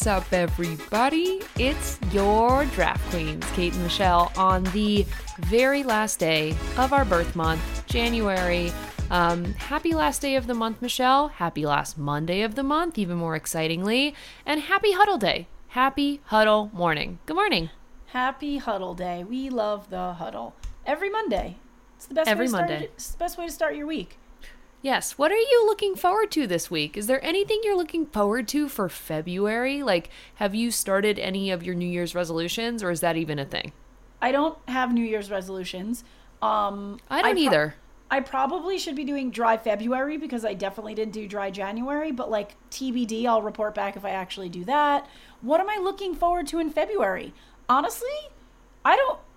What's up, everybody? It's your Draft Queens, Kate and Michelle, on the very last day of our birth month, January. Um, happy last day of the month, Michelle. Happy last Monday of the month, even more excitingly. And happy Huddle Day. Happy Huddle morning. Good morning. Happy Huddle Day. We love the huddle. Every Monday. It's the best Every way to Monday. Start, it's the best way to start your week. Yes. What are you looking forward to this week? Is there anything you're looking forward to for February? Like, have you started any of your New Year's resolutions, or is that even a thing? I don't have New Year's resolutions. Um, I don't pro- either. I probably should be doing dry February because I definitely didn't do dry January, but like TBD, I'll report back if I actually do that. What am I looking forward to in February? Honestly, I don't I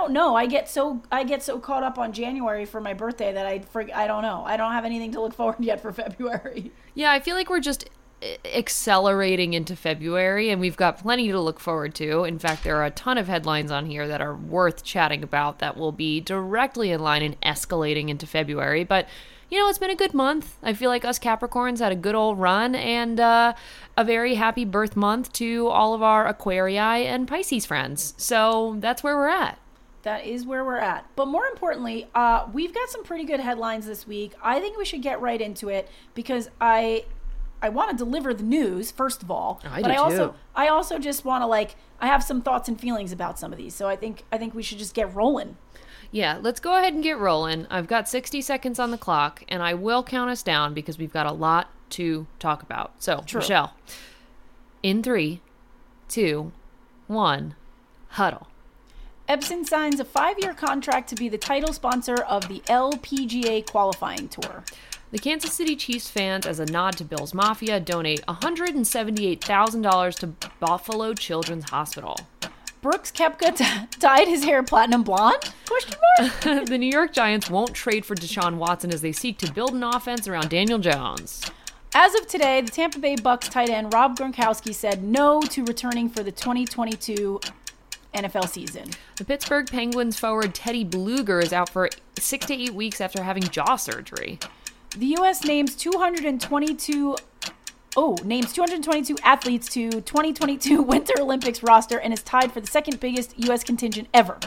don't know. I get so I get so caught up on January for my birthday that I forg I don't know. I don't have anything to look forward yet for February. Yeah, I feel like we're just uh, accelerating into February and we've got plenty to look forward to. In fact, there are a ton of headlines on here that are worth chatting about that will be directly in line and escalating into February. But, you know, it's been a good month. I feel like us Capricorns had a good old run and uh, a very happy birth month to all of our Aquarii and Pisces friends. So that's where we're at. That is where we're at. But more importantly, uh, we've got some pretty good headlines this week. I think we should get right into it because I I want to deliver the news first of all. I but do I also too. I also just want to like I have some thoughts and feelings about some of these. So I think I think we should just get rolling. Yeah, let's go ahead and get rolling. I've got 60 seconds on the clock, and I will count us down because we've got a lot to talk about. So, True. Michelle, in three, two, one, huddle. Epson signs a five-year contract to be the title sponsor of the LPGA qualifying tour. The Kansas City Chiefs fans, as a nod to Bills Mafia, donate $178,000 to Buffalo Children's Hospital. Brooks Koepka t- dyed his hair platinum blonde? Question mark. the New York Giants won't trade for Deshaun Watson as they seek to build an offense around Daniel Jones. As of today, the Tampa Bay Bucks tight end Rob Gronkowski said no to returning for the 2022 NFL season. The Pittsburgh Penguins forward Teddy Blueger is out for six to eight weeks after having jaw surgery. The U.S. names 222. Oh, names 222 athletes to 2022 Winter Olympics roster and is tied for the second biggest U.S. contingent ever.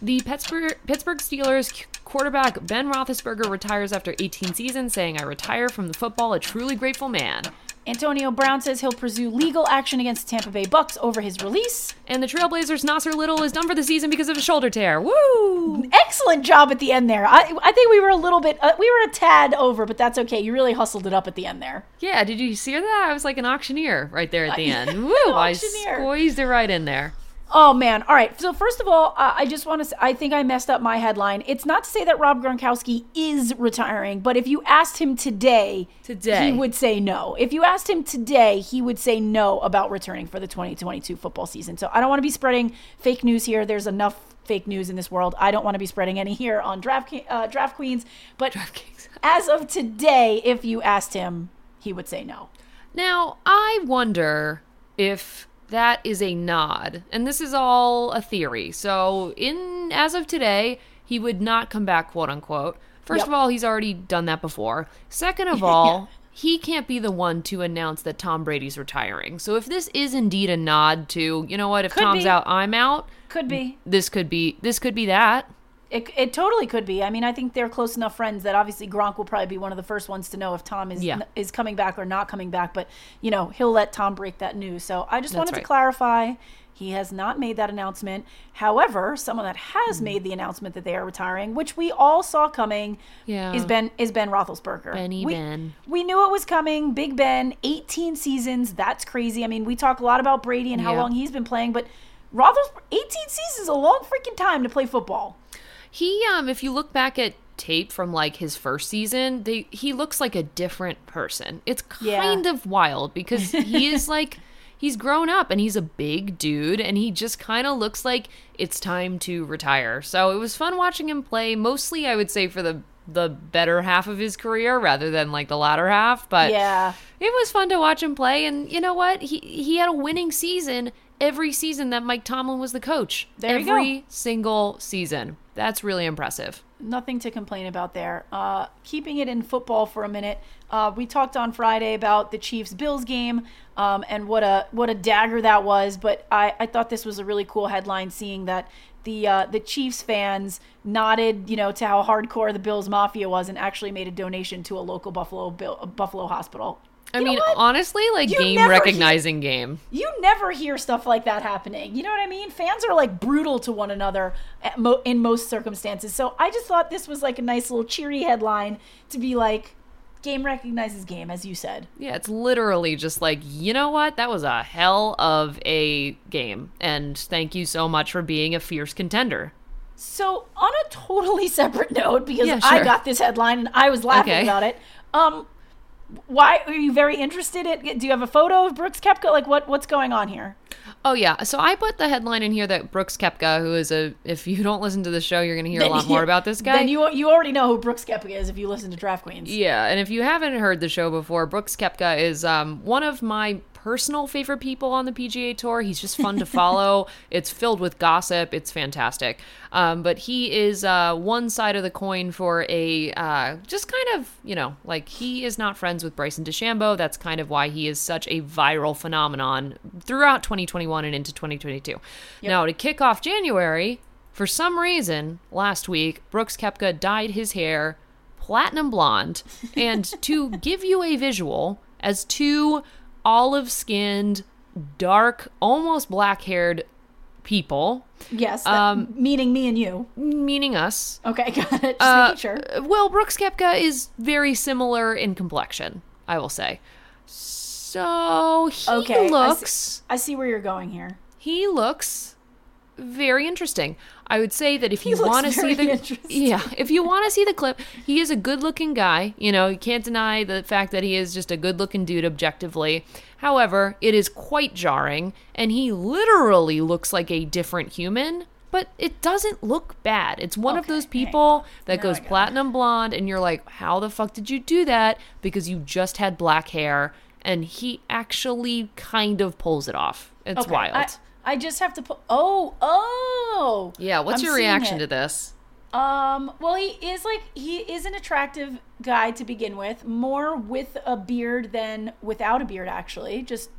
The Pittsburgh, Pittsburgh Steelers quarterback Ben Roethlisberger retires after 18 seasons, saying, I retire from the football a truly grateful man. Antonio Brown says he'll pursue legal action against the Tampa Bay Bucks over his release. And the Trailblazers' Nassir Little is done for the season because of a shoulder tear. Woo! Excellent job at the end there. I, I think we were a little bit, uh, we were a tad over, but that's okay. You really hustled it up at the end there. Yeah, did you see that? I was like an auctioneer right there at the end. Woo! I auctioneer. squeezed it right in there. Oh man! All right. So first of all, uh, I just want to. I think I messed up my headline. It's not to say that Rob Gronkowski is retiring, but if you asked him today, Today. he would say no. If you asked him today, he would say no about returning for the 2022 football season. So I don't want to be spreading fake news here. There's enough fake news in this world. I don't want to be spreading any here on Draft uh, Draft Queens. But DraftKings. as of today, if you asked him, he would say no. Now, I wonder if that is a nod, and this is all a theory. So, in as of today, he would not come back, quote unquote. First Yep. of all, he's already done that before. Second of all, he can't be the one to announce that Tom Brady's retiring. So, if this is indeed a nod to, you know what, if Could Tom's be. out, I'm out. Could be. This could be this could be that. It, it totally could be. I mean, I think they're close enough friends that obviously Gronk will probably be one of the first ones to know if Tom is Yeah. is coming back or not coming back. But you know, he'll let Tom break that news. So I just That's wanted right. to clarify. He has not made that announcement. However, someone that has Hmm. made the announcement that they are retiring, which we all saw coming, Yeah. is Ben is Ben Roethlisberger. Benny we, Ben. We knew it was coming. Big Ben, 18 seasons. That's crazy. I mean, we talk a lot about Brady and how Yeah. long he's been playing, but Roethlisberger, 18 seasons is a long freaking time to play football. He um if you look back at tape from like his first season, they he looks like a different person. It's Yeah. kind of wild because he is like he's grown up and he's a big dude and he just kind of looks like it's time to retire. So it was fun watching him play, mostly I would say for the the better half of his career rather than like the latter half, but Yeah. it was fun to watch him play and you know what? He he had a winning season every season that Mike Tomlin was the coach. There every single season. That's really impressive. nothing to complain about there. Uh, keeping it in football for a minute, uh, we talked on Friday about the Chiefs Bills game um, and what a what a dagger that was. But I, I thought this was a really cool headline, seeing that the uh, the Chiefs fans nodded, you know, to how hardcore the Bills Mafia was, and actually made a donation to a local Buffalo Bill, Buffalo hospital. I You mean, honestly, like You game never hear- recognizing game. you never hear stuff like that happening. You know what I mean? Fans are like brutal to one another at mo- in most circumstances. So I just thought this was like a nice little cheery headline to be like, game recognizes game, as you said. Yeah, it's literally just like, you know what? That was a hell of a game. And thank you so much for being a fierce contender. So on a totally separate note, because Yeah, I got this headline and I was laughing Okay. about it. Um, why are you very interested? In, do you have a photo of Brooks Koepka? Like what what's going on here? Oh yeah, so I put the headline in here that Brooks Koepka, who is a if you don't listen to the show, you're going to hear a lot more about this guy. Then you you already know who Brooks Koepka is if you listen to Draft Queens. Yeah, and if you haven't heard the show before, Brooks Koepka is um, one of my personal favorite people on the PGA Tour. He's just fun to follow. it's filled with gossip. It's fantastic. Um, but he is uh, one side of the coin for a uh, just kind of, you know, like he is not friends with Bryson DeChambeau. That's kind of why he is such a viral phenomenon throughout 2021 and into 2022. Now, to kick off January, for some reason, last week, Brooks Koepka dyed his hair platinum blonde. And to give you a visual, as two olive skinned, dark, almost black haired people, Yes, Um, meaning me and you. meaning us, Okay, got it. Just uh, making sure. well, Brooks Koepka is very similar in complexion, I will say. So he Okay, I see- looks I see where you're going here. he looks very interesting. I would say that if you want to see the yeah, if you want to see the clip, he is a good-looking guy. You know, you can't deny the fact that he is just a good-looking dude objectively. However, it is quite jarring, and he literally looks like a different human. But it doesn't look bad. It's one of those people that Now goes platinum blonde, and you're like, how the fuck did you do that? Because you just had black hair, and he actually kind of pulls it off. It's Okay, wild. I, I just have to put. Oh, oh. Yeah, what's I'm your reaction to this? Um, well, he is like he is an attractive guy to begin with, more with a beard than without a beard. Actually, just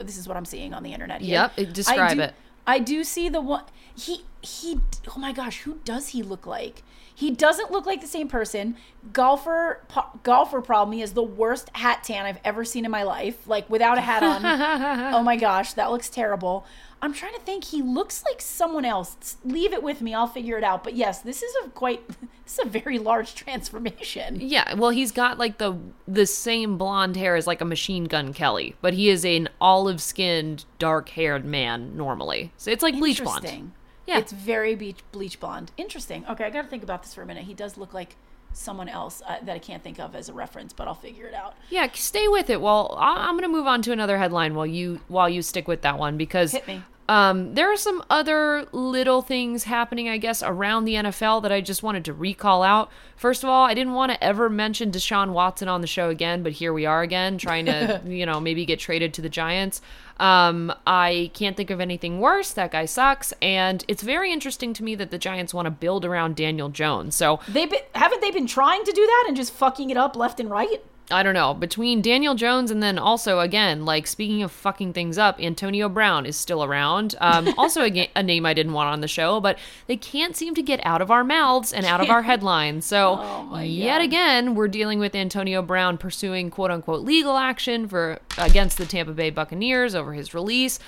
this is what I'm seeing on the internet. Here. Yep, it- I describe do- it. I do see the one. He he. Oh my gosh, who does he look like? He doesn't look like the same person. Golfer po- golfer problem. He has the worst hat tan I've ever seen in my life. Like without a hat on. oh my gosh, that looks terrible. I'm trying to think. He looks like someone else. Leave it with me. I'll figure it out. But yes, this is a quite. This is a very large transformation. Yeah, well, he's got like the the same blonde hair as like a machine gun Kelly, but he is an olive skinned, dark haired man normally. So it's like bleach blonde. Yeah. It's very beach, bleach blonde. Interesting. Okay, I got to think about this for a minute. He does look like someone else uh, that I can't think of as a reference, but I'll figure it out. Yeah, stay with it. Well, I- I'm going to move on to another headline while you while you stick with that one because Hit me. Um, there are some other little things happening, I guess, around the NFL that I just wanted to recall out. First of all, I didn't want to ever mention Deshaun Watson on the show again, but here we are again, trying to, you know, maybe get traded to the Giants. Um, I can't think of anything worse. That guy sucks, and it's very interesting to me that the Giants want to build around Daniel Jones. So They haven't they been trying to do that and just fucking it up left and right? I don't know. Between Daniel Jones and then also again, like speaking of fucking things up, Antonio Brown is still around. Um, also a, ga- a name I didn't want on the show, but they can't seem to get out of our mouths and out of our headlines. So Oh yet God. again, we're dealing with Antonio Brown pursuing quote unquote legal action for against the Tampa Bay Buccaneers over his release.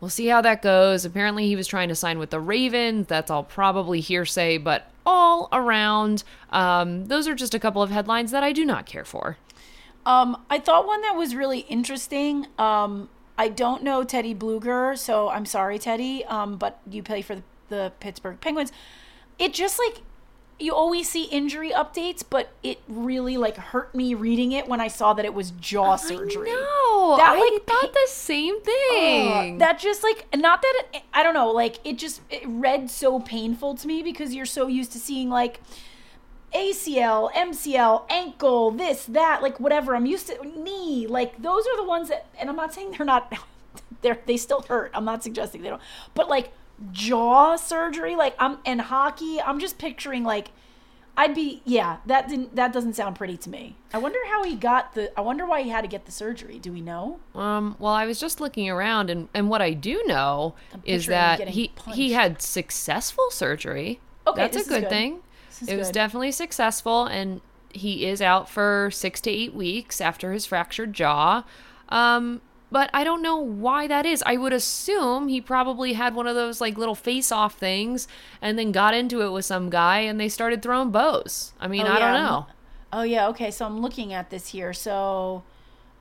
We'll see how that goes. Apparently, he was trying to sign with the Ravens. That's all probably hearsay, but all around, um, those are just a couple of headlines that I do not care for. Um, I thought one that was really interesting. Um, I don't know Teddy Blueger, so I'm sorry, Teddy. Um, but you play for the, the Pittsburgh Penguins. It just like you always see injury updates, but it really like hurt me reading it when I saw that it was jaw surgery. No, That, I like, thought the same thing. Uh, that just like not that it, I don't know, like it just it read so painful to me because you're so used to seeing like ACL, MCL, ankle, this, that, like whatever. I'm used to knee, like those are the ones that, and I'm not saying they're not They're they still hurt. I'm not suggesting they don't, but like jaw surgery, like I'm and hockey. I'm just picturing like I'd be yeah. That didn't that doesn't sound pretty to me. I wonder how he got the. I wonder why he had to get the surgery. Do we know? Um, well, I was just looking around, and, and what I do know is that he punched. he had successful surgery. Okay, that's a good, good. thing. It was good. definitely successful, and he is out for six to eight weeks after his fractured jaw. Um, but I don't know why that is. I would assume he probably had one of those like little face-off things, and then got into it with some guy, and they started throwing bows. I mean, Oh, I don't know. Oh yeah, okay. So I'm looking at this here. So,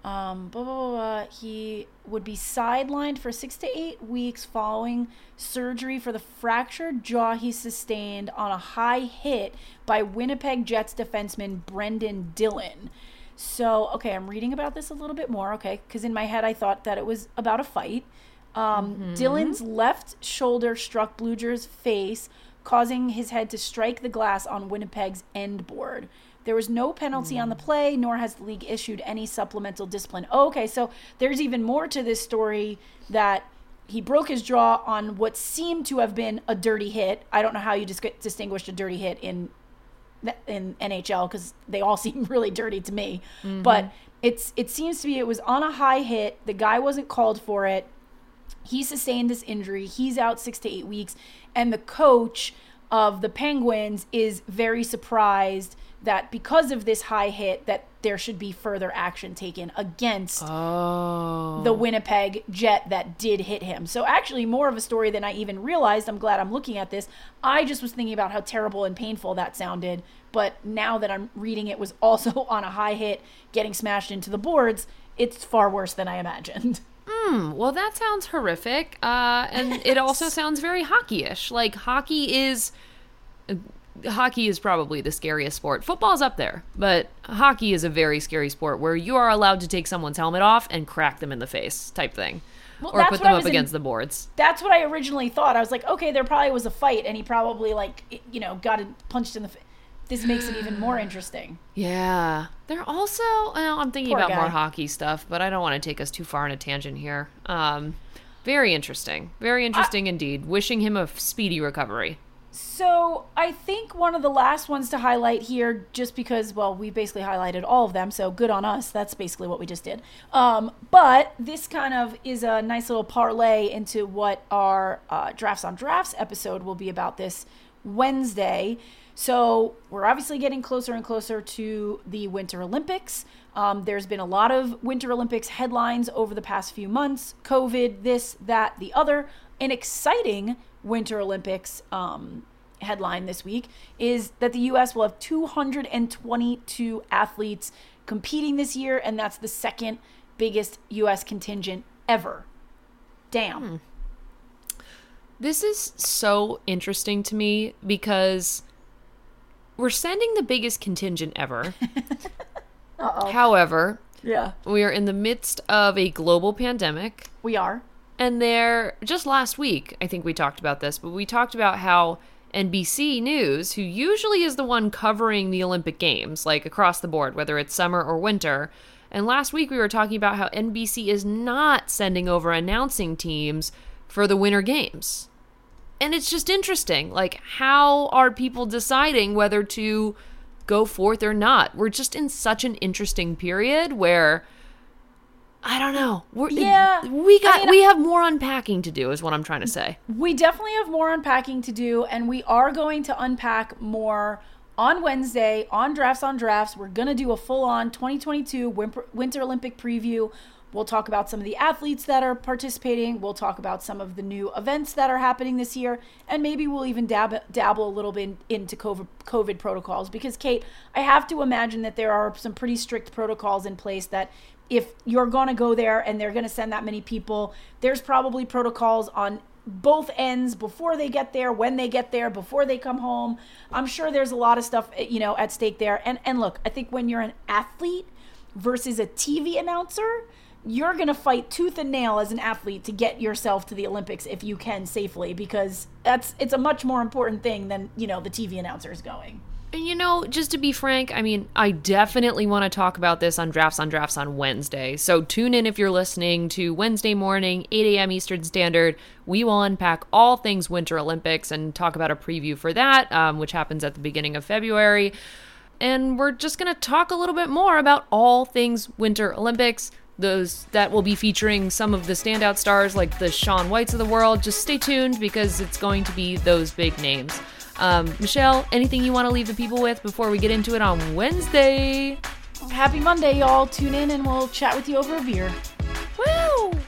um, blah, blah, blah, blah. he would be sidelined for six to eight weeks following surgery for the fractured jaw he sustained on a high hit by Winnipeg Jets defenseman Brendan Dillon. So, okay, I'm reading about this a little bit more. Okay, because in my head I thought that it was about a fight. Um, Dillon's left shoulder struck Blueger's face, causing his head to strike the glass on Winnipeg's end board. There was no penalty on the play, nor has the league issued any supplemental discipline. Oh, okay, so there's even more to this story that he broke his jaw on what seemed to have been a dirty hit. I don't know how you dis- distinguished a dirty hit in in NHL because they all seem really dirty to me. Mm-hmm. But it's it seems to be it was on a high hit. The guy wasn't called for it. He sustained this injury. He's out six to eight weeks, and the coach of the Penguins is very surprised that because of this high hit that there should be further action taken against Oh. the Winnipeg Jet that did hit him. So actually more of a story than I even realized. I'm glad I'm looking at this. I just was thinking about how terrible and painful that sounded, but now that I'm reading it was also on a high hit getting smashed into the boards, it's far worse than I imagined. Hmm, well, that sounds horrific. Uh, and it also sounds very hockey-ish. Like hockey is uh, hockey is probably the scariest sport. Football's up there, but hockey is a very scary sport where you are allowed to take someone's helmet off and crack them in the face, type thing, Well, or put I them up in- against the boards. That's what I originally thought. I was like, okay, there probably was a fight and he probably like, you know, got punched in the face. This makes it even more interesting. Yeah, they're also. Well, I'm thinking Poor about more hockey stuff, but I don't want to take us too far on a tangent here. Um, very interesting, very interesting indeed. Wishing him a speedy recovery. So I think one of the last ones to highlight here, just because, well, we basically highlighted all of them, so good on us. That's basically what we just did. Um, but this kind of is a nice little parlay into what our uh, Drafts on Drafts episode will be about this Wednesday. So we're obviously getting closer and closer to the Winter Olympics. Um, there's been a lot of Winter Olympics headlines over the past few months COVID, this, that, the other. An exciting Winter Olympics um, headline this week is that the U.S. will have 222 athletes competing this year, and that's the second biggest U.S. contingent ever. Damn. This is so interesting to me because we're sending the biggest contingent ever. Uh-oh. However, Yeah, we are in the midst of a global pandemic. we are. And there, just last week, I think we talked about this, but we talked about how NBC News, who usually is the one covering the Olympic Games, like across the board, whether it's summer or winter, and last week we were talking about how NBC is not sending over announcing teams for the Winter Games. And it's just interesting. Like, how are people deciding whether to go forth or not? We're just in such an interesting period where. I don't know. We're, Yeah, we I got mean- we have more unpacking to do, is what I'm trying to say. We definitely have more unpacking to do, and we are going to unpack more on Wednesday on Drafts on Drafts. We're going to do a full on 2022 Winter Olympic preview. We'll talk about some of the athletes that are participating. We'll talk about some of the new events that are happening this year, and maybe we'll even dab- dabble a little bit into COVID, COVID protocols. Because, Kate, I have to imagine that there are some pretty strict protocols in place that if you're going to go there and they're going to send that many people, there's probably protocols on both ends before they get there, when they get there, before they come home. I'm sure there's a lot of stuff, eh, you know, at stake there. And and look, I think when you're an athlete versus a TV announcer, you're going to fight tooth and nail as an athlete to get yourself to the Olympics if you can safely because that's it's a much more important thing than, you know, the TV announcers going. And you know, just to be frank, I mean, I definitely want to talk about this on Drafts on Drafts on Wednesday. So tune in if you're listening to Wednesday morning, 8 a.m. Eastern Standard. We will unpack all things Winter Olympics and talk about a preview for that, um, which happens at the beginning of February. And we're just going to talk a little bit more about all things Winter Olympics. Those that will be featuring some of the standout stars like the Shaun Whites of the world. Just stay tuned because it's going to be those big names. Um, Michelle, anything you want to leave the people with before we get into it on Wednesday? Happy Monday, y'all. Tune in and we'll chat with you over a beer. Woo!